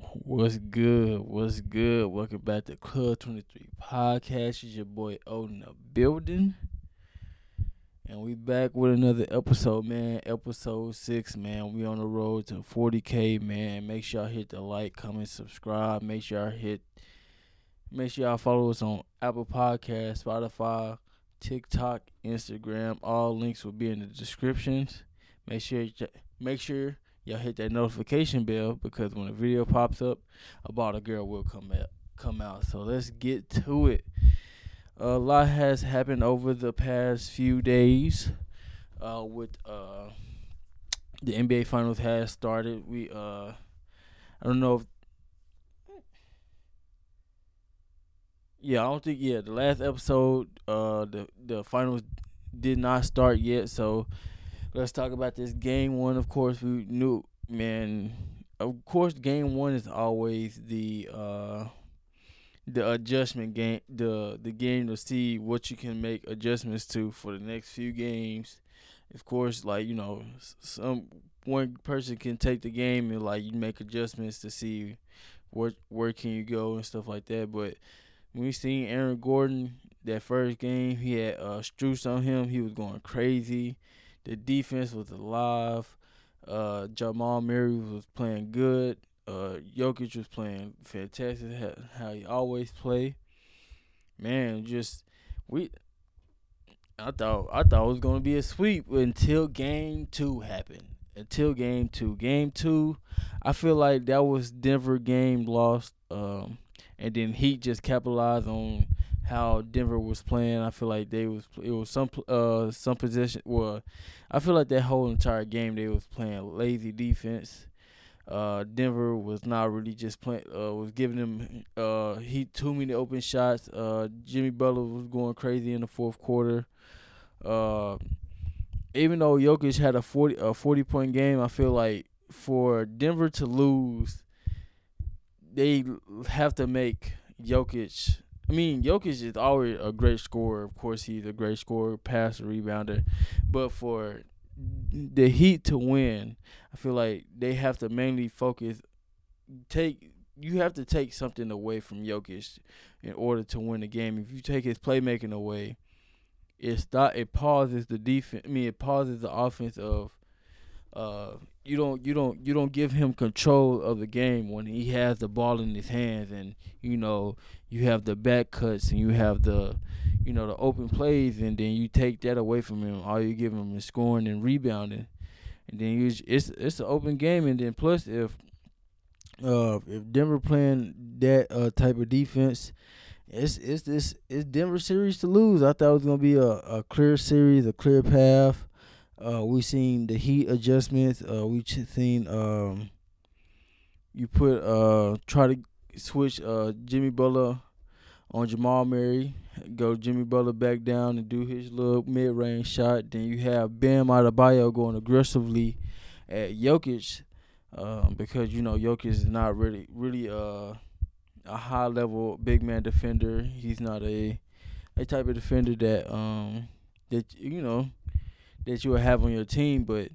What's good? What's good? Welcome back to Club 23 Podcast. It's your boy Odin the building. And we back with another episode, man. Episode six, man. We on the road to 40k, man. Make sure y'all hit the like, comment, subscribe. Make sure y'all hit make sure y'all follow us on Apple Podcast, Spotify, TikTok, Instagram. All links will be in the descriptions. Make sure make sure y'all hit that notification bell because when a video pops up about a girl will come out come out. So let's get to it. A lot has happened over the past few days. Uh, with uh, the NBA Finals has started. We uh, I don't know if yeah, I don't think yeah the last episode uh the the finals did not start yet. So let's talk about this game one. Of course, we knew man. Of course, game one is always the uh the adjustment game, the the game to see what you can make adjustments to for the next few games. Of course, like you know, some one person can take the game and like you make adjustments to see where where can you go and stuff like that. But when we seen Aaron Gordon that first game, he had uh Strus on him. He was going crazy. The defense was alive. Uh, Jamal Murray was playing good. Uh, Jokic was playing fantastic. How he always play. Man, just we. I thought I thought it was gonna be a sweep until game two happened. Until game two, game two, I feel like that was Denver game lost. Um, and then Heat just capitalized on how Denver was playing. I feel like they was it was some uh some position. Well, I feel like that whole entire game they was playing lazy defense. Uh, Denver was not really just playing. Uh, was giving them uh he too many open shots. Uh, Jimmy Butler was going crazy in the fourth quarter. Uh, even though Jokic had a forty a forty point game, I feel like for Denver to lose, they have to make Jokic I mean, Jokic is always a great scorer. Of course, he's a great scorer, passer, rebounder. But for the Heat to win, I feel like they have to mainly focus. Take you have to take something away from Jokic in order to win the game. If you take his playmaking away, it stop it pauses the defense. I mean, it pauses the offense of uh, you don't you don't you don't give him control of the game when he has the ball in his hands and you know you have the back cuts and you have the you know the open plays and then you take that away from him. All you give him is scoring and rebounding. And then you it's it's an open game and then plus if uh if Denver playing that uh type of defense it's it's this it's Denver series to lose. I thought it was gonna be a, a clear series a clear path uh, we seen the heat adjustments. Uh, we seen um, you put uh try to switch uh Jimmy Butler on Jamal Murray. Go Jimmy Butler back down and do his little mid range shot. Then you have Bam Adebayo going aggressively at Jokic um, because you know Jokic is not really really uh, a high level big man defender. He's not a a type of defender that um that you know that you will have on your team. But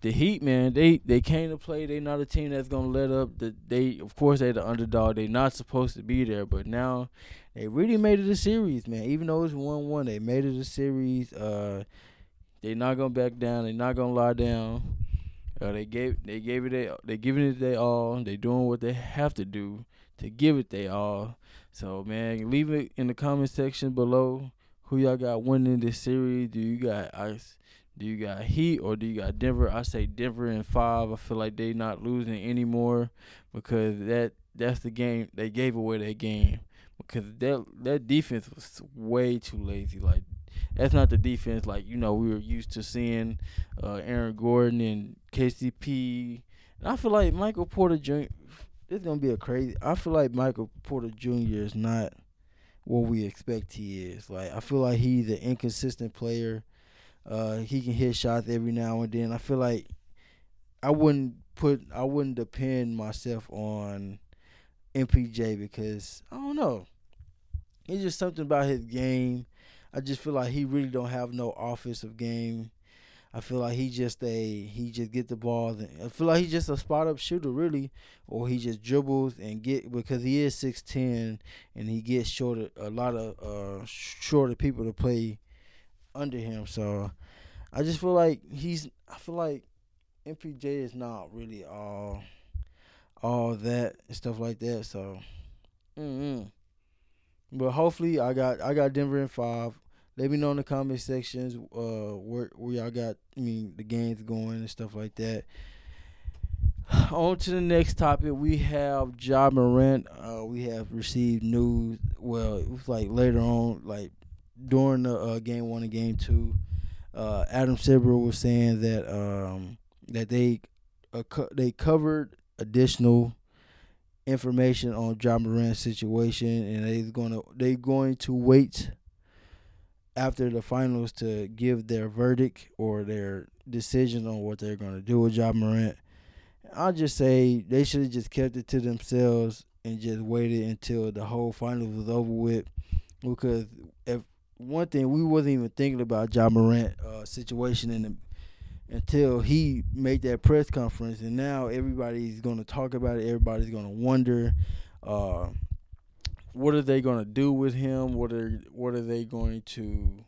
the Heat, man, they they came to play. They not a team that's gonna let up. The, they of course they're the underdog. They not supposed to be there, but now they really made it a series, man. Even though it's one one, they made it a series. Uh, they not gonna back down. They not gonna lie down. Uh, they gave they gave it they they giving it they all. They doing what they have to do to give it they all. So man, leave it in the comment section below. Who y'all got winning this series? Do you got ice? Do you got Heat or do you got Denver? I say Denver in five. I feel like they not losing anymore because that that's the game they gave away that game because that that defense was way too lazy. Like that's not the defense like you know we were used to seeing uh, Aaron Gordon and KCP. And I feel like Michael Porter Jr. Is gonna be a crazy. I feel like Michael Porter Jr. is not what we expect he is. Like I feel like he's an inconsistent player. Uh, he can hit shots every now and then. I feel like I wouldn't put I wouldn't depend myself on MPJ because I don't know. It's just something about his game. I just feel like he really don't have no offensive game. I feel like he just a he just get the ball. I feel like he's just a spot up shooter really, or he just dribbles and get because he is six ten and he gets shorter a lot of uh shorter people to play under him. So I just feel like he's I feel like MPJ is not really all all that and stuff like that. So, mm-hmm. but hopefully I got I got Denver in five. Let me know in the comment sections uh where where y'all got I mean the games going and stuff like that. On to the next topic, we have Ja Morant. Uh, we have received news. Well, it was like later on, like during the uh, game one and game two. Uh, Adam Silver was saying that um, that they uh, co- they covered additional information on Ja Morant's situation, and they're gonna they going to wait after the finals to give their verdict or their decision on what they're gonna do with Ja Morant. I'll just say they should have just kept it to themselves and just waited until the whole finals was over with. Because if one thing we wasn't even thinking about Ja Morant uh, situation in the until he made that press conference, and now everybody's going to talk about it. Everybody's going to wonder, uh, what are they going to do with him? What are what are they going to,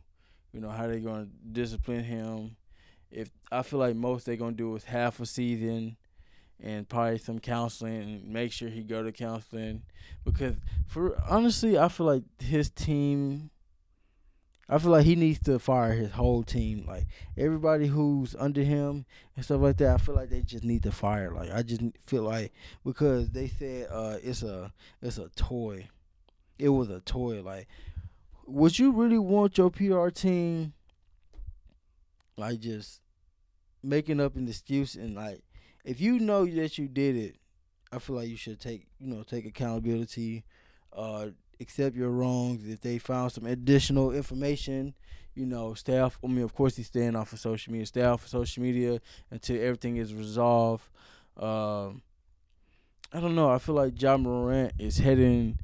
you know, how are they going to discipline him? If I feel like most they're going to do is half a season, and probably some counseling, and make sure he go to counseling, because for honestly, I feel like his team I feel like he needs to fire his whole team. Like everybody who's under him and stuff like that. I feel like they just need to fire. Like I just feel like because they said uh, it's a it's a toy. It was a toy. Like, would you really want your PR team like just making up an excuse and like if you know that you did it, I feel like you should take you know take accountability. Uh, accept your wrongs. If they found some additional information, you know, stay off. I mean, of course, he's staying off of social media. Stay off of social media until everything is resolved. Um, I don't know. I feel like Ja Morant is heading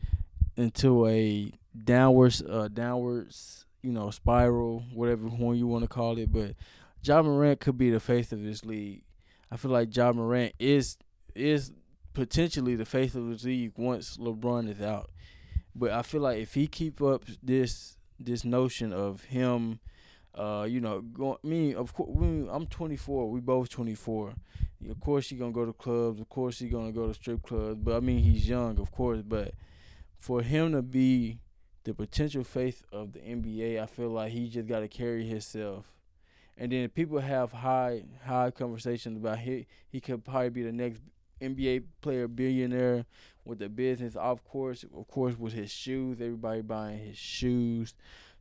into a downwards, uh, downwards, you know, spiral, whatever one you want to call it. But Ja Morant could be the face of this league. I feel like Ja Morant is is potentially the face of the league once LeBron is out. But I feel like if he keep up this this notion of him, uh, you know, going, me of course, we, I'm 24. We both 24. Of course, he gonna go to clubs. Of course, he gonna go to strip clubs. But I mean, he's young, of course. But for him to be the potential face of the NBA, I feel like he just got to carry himself. And then people have high high conversations about he he could probably be the next NBA player billionaire with the business, of course, of course, with his shoes, everybody buying his shoes.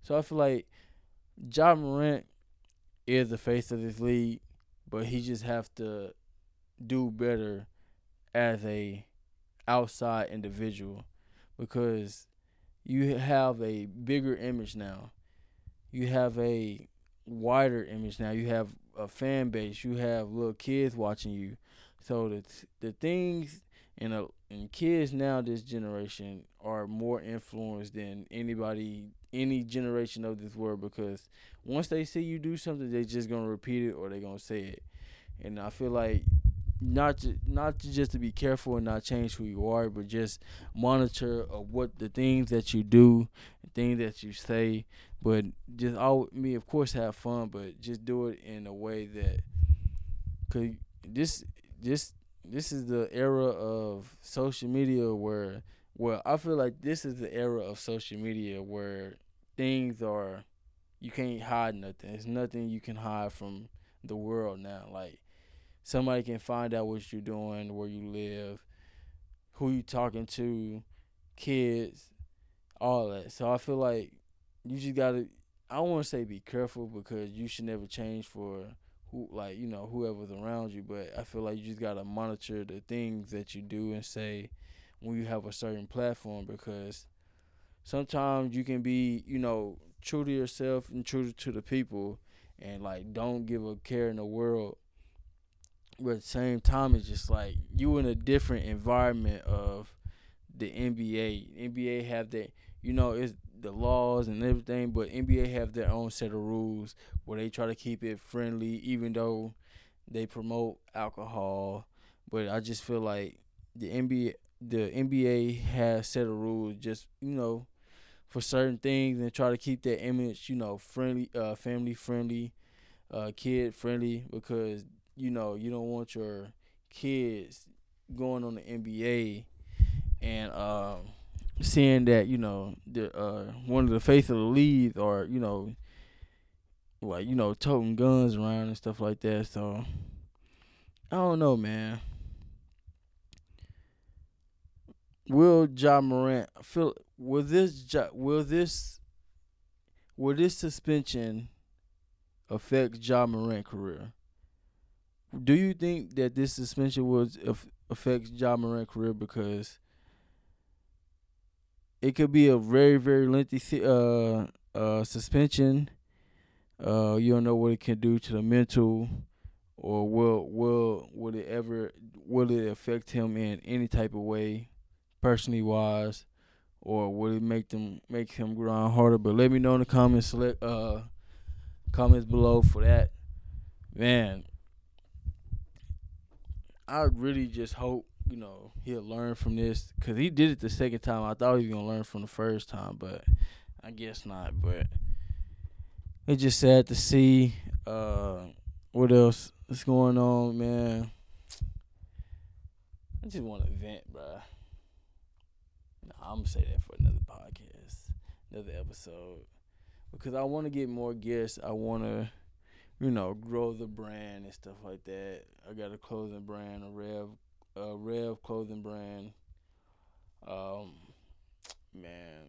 So I feel like Ja Morant is the face of this league, but he just have to do better as a outside individual because you have a bigger image now. You have a wider image now. You have a fan base. You have little kids watching you. So the the things and a and kids now this generation are more influenced than anybody any generation of this world because once they see you do something they're just gonna repeat it or they're gonna say it and i feel like not to, not to just to be careful and not change who you are but just monitor of what the things that you do the things that you say but just all me of course have fun but just do it in a way that cause this this this is the era of social media where well I feel like this is the era of social media where things are you can't hide nothing. There's nothing you can hide from the world now. Like somebody can find out what you're doing, where you live, who you talking to, kids, all that. So I feel like you just gotta I don't wanna say be careful because you should never change for who like you know whoever's around you but i feel like you just gotta monitor the things that you do and say when you have a certain platform because sometimes you can be you know true to yourself and true to the people and like don't give a care in the world but at the same time it's just like you in a different environment of the NBA. NBA have that you know it's the laws and everything, but NBA have their own set of rules where they try to keep it friendly, even though they promote alcohol. But I just feel like the NBA, the NBA has set of rules, just you know, for certain things, and try to keep that image, you know, friendly, uh, family friendly, uh, kid friendly, because you know you don't want your kids going on the NBA and um, seeing that you know the uh, one of the face of the league or you know like you know toting guns around and stuff like that. So I don't know, man. Will John Ja Morant feel will this ja, will this will this suspension affect Ja Morant career? Do you think that this suspension will affect Ja Morant career because it could be a very very lengthy uh uh suspension. Uh, you don't know what it can do to the mental, or will will will it ever will it affect him in any type of way, personally wise, or will it make them make him grind harder? But let me know in the comments select uh comments below for that. Man, I really just hope you know he'll learn from this because he did it the second time. I thought he was gonna learn from the first time, but I guess not. But it's just sad to see uh, what else is going on, man. I just want to vent, bro. I'm gonna say that for another podcast, another episode, because I want to get more guests. I want to, you know, grow the brand and stuff like that. I got a clothing brand, a Rev uh, Rev clothing brand. Um, man,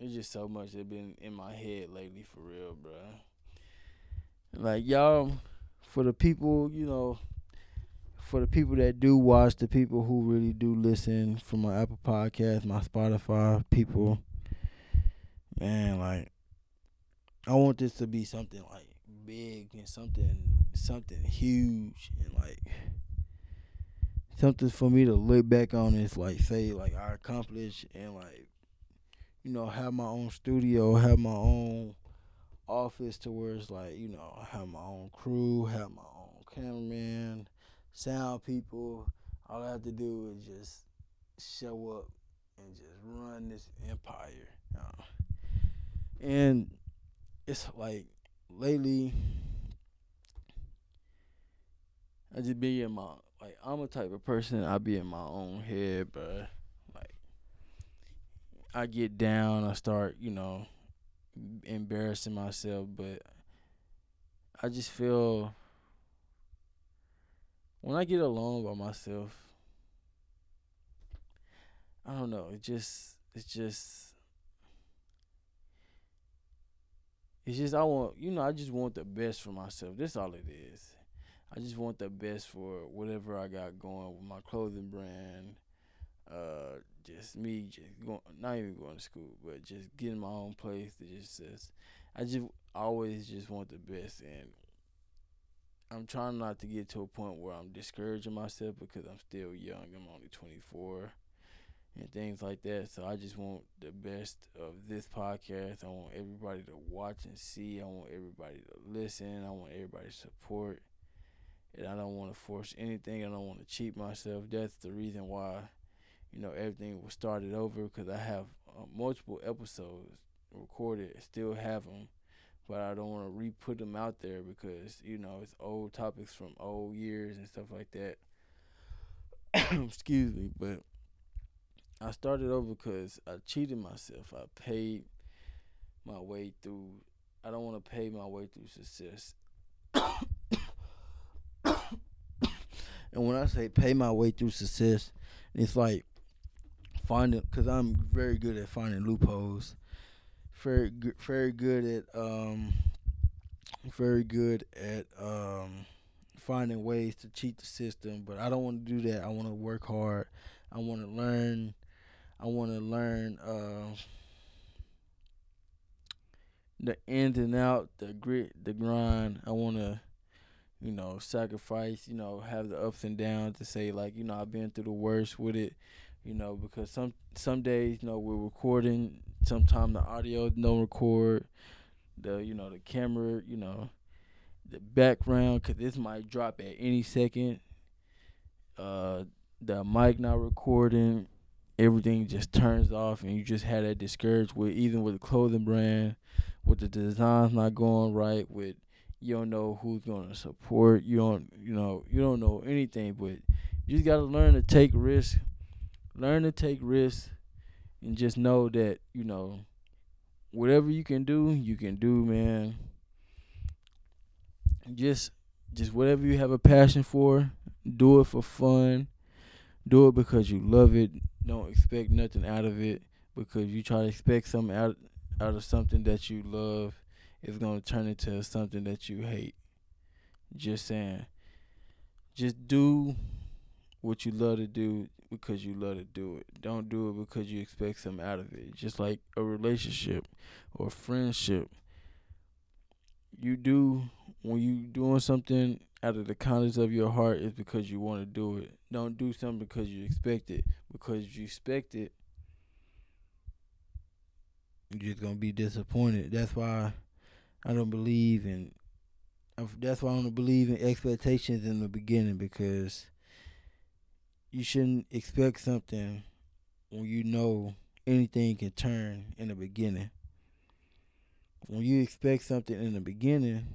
it's just so much that been in my head lately for real, bro. Like y'all, for the people, you know, for the people that do watch, the people who really do listen from my Apple Podcast, my Spotify people, man, like I want this to be something like big and something something huge and like something for me to look back on is like say like I accomplished and like you know have my own studio, have my own office to where it's like you know have my own crew, have my own cameraman, sound people. All I have to do is just show up and just run this empire. Uh, and it's like lately I just be in my like I'm a type of person I be in my own head, but like I get down, I start, you know, embarrassing myself, but I just feel when I get alone by myself, I don't know, it just it's just it's just I want you know, I just want the best for myself. That's all it is. I just want the best for whatever I got going with my clothing brand. Uh, just me, just going, not even going to school, but just getting my own place. That just says, I just always just want the best, and I'm trying not to get to a point where I'm discouraging myself because I'm still young. I'm only 24 and things like that. So I just want the best of this podcast. I want everybody to watch and see. I want everybody to listen. I want everybody to support and I don't want to force anything. I don't want to cheat myself. That's the reason why, you know, everything was started over because I have uh, multiple episodes recorded, still have them, but I don't want to re-put them out there because you know it's old topics from old years and stuff like that. Excuse me, but I started over because I cheated myself. I paid my way through. I don't want to pay my way through success. And when I say pay my way through success, it's like finding because I'm very good at finding loopholes. Very good, very good at um, very good at um, finding ways to cheat the system. But I don't want to do that. I want to work hard. I want to learn. I want to learn uh, the ins and out, the grit, the grind. I want to you know, sacrifice, you know, have the ups and downs to say like, you know, I've been through the worst with it, You know, because some some days, you know, we're recording. Sometimes the audio don't record. The you know the camera, you know, the background, cause this might drop at any second. Uh, the mic not recording. Everything just turns off, and you just had that discouraged with even with the clothing brand, with the designs not going right, with you don't know who's gonna support. You don't you know you don't know anything, but you just gotta learn to take risks. Learn to take risks, and just know that you know whatever you can do, you can do, man. Just just whatever you have a passion for, do it for fun. Do it because you love it. Don't expect nothing out of it because you try to expect something out out of something that you love, it's gonna turn into something that you hate. Just saying. Just do what you love to do because you love to do it. Don't do it because you expect something out of it. Just like a relationship or friendship. You do when you doing something out of the kindness of your heart is because you want to do it. Don't do something because you expect it. Because you expect it, you're just gonna be disappointed. That's why I don't believe in. That's why I don't believe in expectations in the beginning because you shouldn't expect something when you know anything can turn in the beginning. When you expect something in the beginning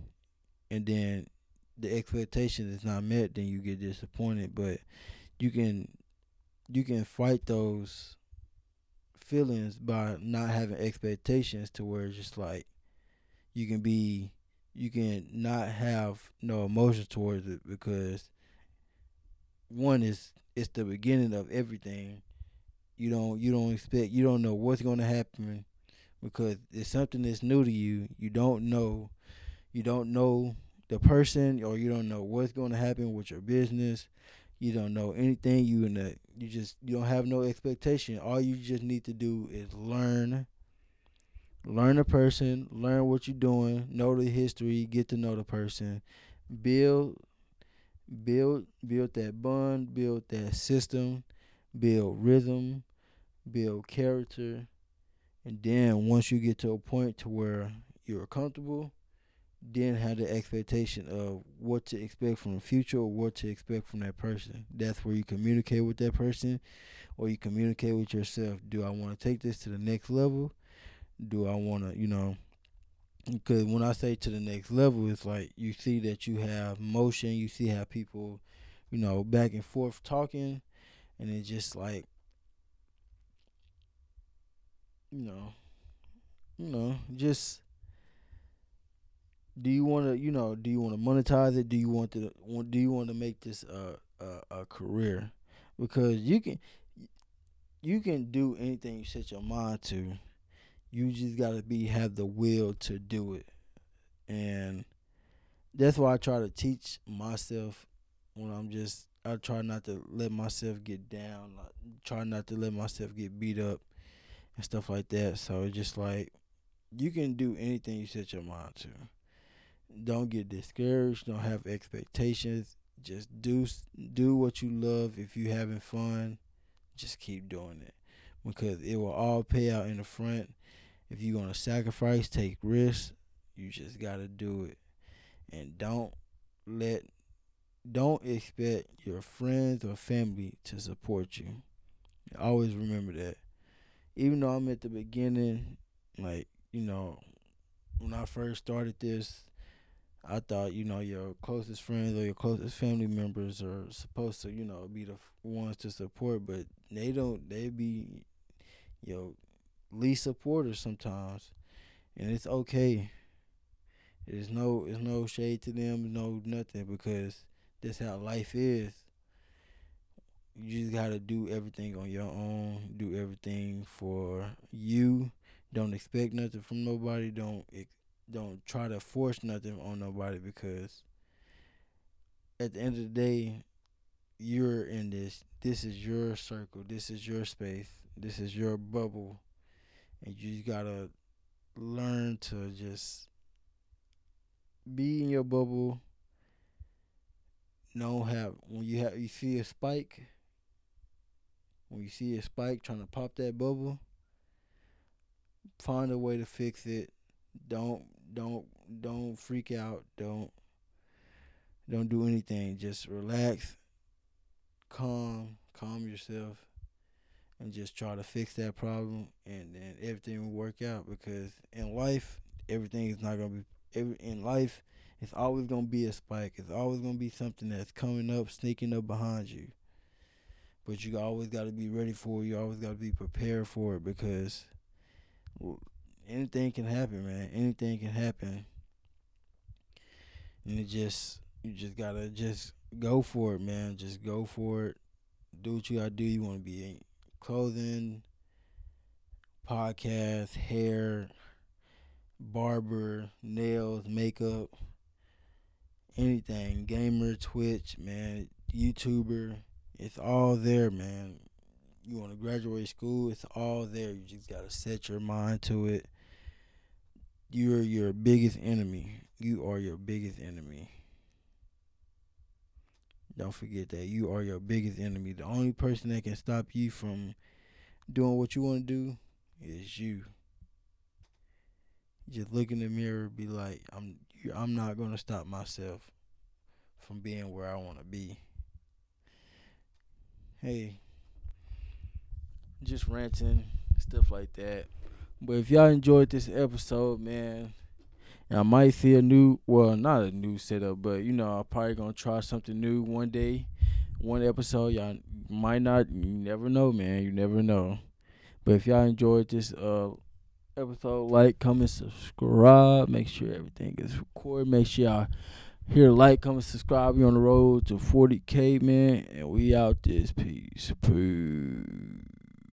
and then the expectation is not met, then you get disappointed. But you can you can fight those feelings by not having expectations to where it's just like you can be you can not have no emotion towards it because one is it's the beginning of everything. You don't you don't expect you don't know what's gonna happen because it's something that's new to you. You don't know you don't know the person or you don't know what's gonna happen with your business. You don't know anything. You in the you just you don't have no expectation. All you just need to do is learn. Learn the person, learn what you're doing, know the history, get to know the person, build build build that bond, build that system, build rhythm, build character, and then once you get to a point to where you're comfortable, then have the expectation of what to expect from the future or what to expect from that person. That's where you communicate with that person or you communicate with yourself. Do I want to take this to the next level? Do I want to, you know, because when I say to the next level, it's like you see that you have motion, you see how people, you know, back and forth talking, and it's just like, you know, you know, just do you want to, you know, do you want to monetize it? Do you want to, do you want to make this a, a a career? Because you can, you can do anything you set your mind to you just gotta be have the will to do it, and that's why I try to teach myself when I'm just I try not to let myself get down, like, try not to let myself get beat up and stuff like that. So it's just like you can do anything you set your mind to. Don't get discouraged. Don't have expectations. Just do do what you love. If you're having fun, just keep doing it because it will all pay out in the front if you're gonna sacrifice, take risks, you just gotta do it. And don't let don't expect your friends or family to support you. Always remember that. Even though I'm at the beginning, like, you know, when I first started this, I thought, you know, your closest friends or your closest family members are supposed to, you know, be the ones to support, but they don't. They be, you know, least supporters sometimes, and it's okay. There's no, there's no shade to them, no nothing because that's how life is. You just gotta do everything on your own. Do everything for you. Don't expect nothing from nobody. Don't don't try to force nothing on nobody because at the end of the day, you're in this. This is your circle. This is your space. This is your bubble and you gotta learn to just be in your bubble. Know have when you have you see a spike, when you see a spike trying to pop that bubble, find a way to fix it. Don't don't don't freak out. Don't don't do anything. Just relax, calm, calm yourself, and just try to fix that problem, and then everything will work out. Because in life, everything is not gonna be. Every in life, it's always gonna be a spike. It's always gonna be something that's coming up, sneaking up behind you. But you always got to be ready for it. You always got to be prepared for it because anything can happen, man. Anything can happen, and it just you just gotta just go for it, man. Just go for it. Do what you gotta do. You want to be in clothing, podcast, hair, barber, nails, makeup, anything. Gamer, Twitch, man, YouTuber. It's all there, man. You want to graduate school, it's all there. You just gotta set your mind to it. You're your biggest enemy. You are your biggest enemy. Don't forget that you are your biggest enemy. The only person that can stop you from doing what you want to do is you. Just look in the mirror, be like, "I'm, I'm not gonna stop myself from being where I want to be." Hey, just ranting, stuff like that. But if y'all enjoyed this episode, man, I might see a new, well, not a new setup, but you know, I'm probably gonna try something new one day, one episode. Y'all might not, you never know, man. You never know. But if y'all enjoyed this uh episode, like, comment, subscribe. Make sure everything is recorded. Make sure y'all here, like, comment, subscribe. We on the road to 40k, man, and we out this piece. Peace.